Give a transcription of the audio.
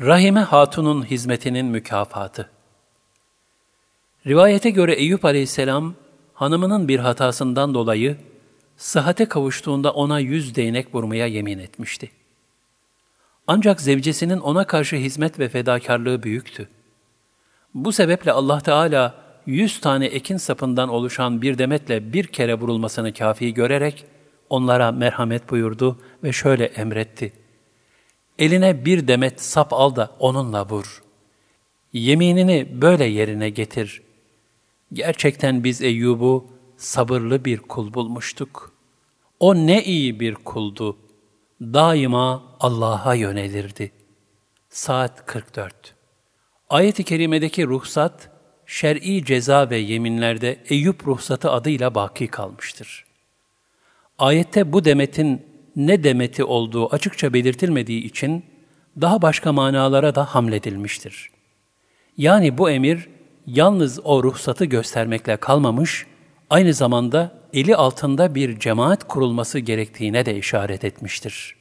Rahime Hatun'un hizmetinin mükafatı. Rivayete göre Eyüp aleyhisselam, hanımının bir hatasından dolayı, sıhhate kavuştuğunda ona yüz değnek vurmaya yemin etmişti. Ancak zevcesinin ona karşı hizmet ve fedakarlığı büyüktü. Bu sebeple Allah Teala yüz tane ekin sapından oluşan bir demetle bir kere vurulmasını kafi görerek onlara merhamet buyurdu ve şöyle emretti. Eline bir demet sap al da onunla vur. Yeminini böyle yerine getir. Gerçekten biz Eyyub'u sabırlı bir kul bulmuştuk. O ne iyi bir kuldu. Daima Allah'a yönelirdi. Saat 44 Ayet-i kerimedeki ruhsat, şer'i ceza ve yeminlerde Eyüp ruhsatı adıyla baki kalmıştır. Ayette bu demetin ne demeti olduğu açıkça belirtilmediği için daha başka manalara da hamledilmiştir. Yani bu emir yalnız o ruhsatı göstermekle kalmamış, aynı zamanda eli altında bir cemaat kurulması gerektiğine de işaret etmiştir.''